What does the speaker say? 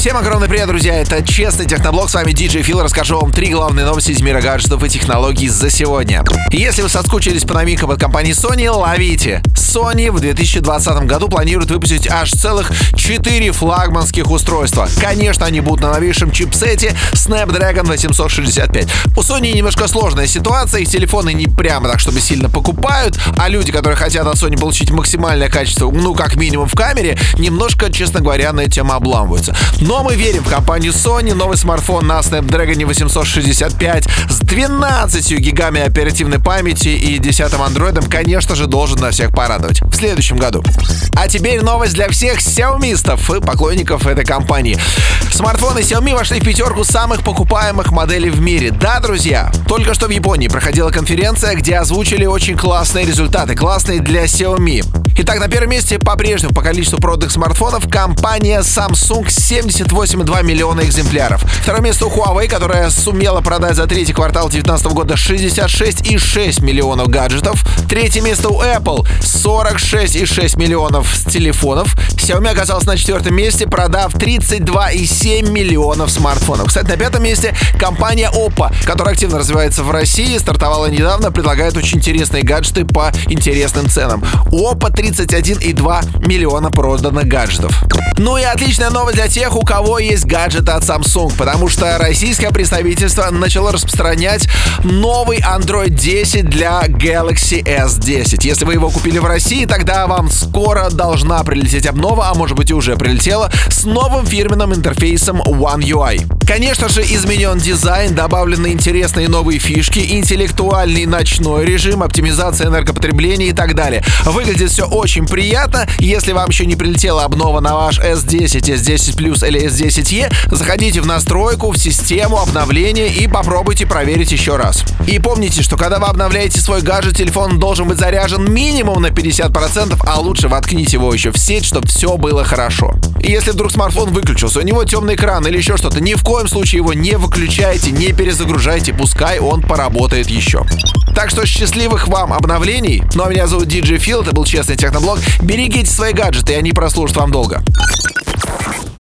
Всем огромный привет, друзья! Это Честный Техноблог, с вами DJ Фил. Расскажу вам три главные новости из мира гаджетов и технологий за сегодня. Если вы соскучились по новинкам от компании Sony, ловите! Sony в 2020 году планирует выпустить аж целых 4 флагманских устройства. Конечно, они будут на новейшем чипсете Snapdragon 865. У Sony немножко сложная ситуация, их телефоны не прямо так, чтобы сильно покупают, а люди, которые хотят от Sony получить максимальное качество, ну, как минимум в камере, немножко, честно говоря, на эту тему обламываются. Но мы верим в компанию Sony. Новый смартфон на Snapdragon 865 с 12 гигами оперативной памяти и 10 андроидом, конечно же, должен на всех порадовать в следующем году. А теперь новость для всех xiaomiистов и поклонников этой компании. Смартфоны Xiaomi вошли в пятерку самых покупаемых моделей в мире. Да, друзья, только что в Японии проходила конференция, где озвучили очень классные результаты, классные для Xiaomi. Итак, на первом месте по-прежнему по количеству проданных смартфонов компания Samsung 78,2 миллиона экземпляров. Второе место у Huawei, которая сумела продать за третий квартал 2019 года 66,6 миллионов гаджетов. Третье место у Apple 46,6 миллионов телефонов. Xiaomi оказалась на четвертом месте, продав 32,7 миллионов смартфонов. Кстати, на пятом месте компания Oppo, которая активно развивается в России, стартовала недавно, предлагает очень интересные гаджеты по интересным ценам. Oppo 31,2 миллиона проданных гаджетов. Ну и отличная новость для тех, у кого есть гаджеты от Samsung, потому что российское представительство начало распространять новый Android 10 для Galaxy S10. Если вы его купили в России, тогда вам скоро должна прилететь обнова, а может быть и уже прилетела, с новым фирменным интерфейсом One UI. Конечно же, изменен дизайн, добавлены интересные новые фишки, интеллектуальный ночной режим, оптимизация энергопотребления и так далее. Выглядит все очень приятно. Если вам еще не прилетела обнова на ваш S10, S10 Plus или S10e, заходите в настройку, в систему обновления и попробуйте проверить еще раз. И помните, что когда вы обновляете свой гаджет, телефон должен быть заряжен минимум на 50%, а лучше воткните его еще в сеть, чтобы все было хорошо. И если вдруг смартфон выключился, у него темный экран или еще что-то, ни в коем случае его не выключайте, не перезагружайте, пускай он поработает еще. Так что счастливых вам обновлений. Ну а меня зовут DJ Фил, это был Честный Техноблог. Берегите свои гаджеты, и они прослужат вам долго.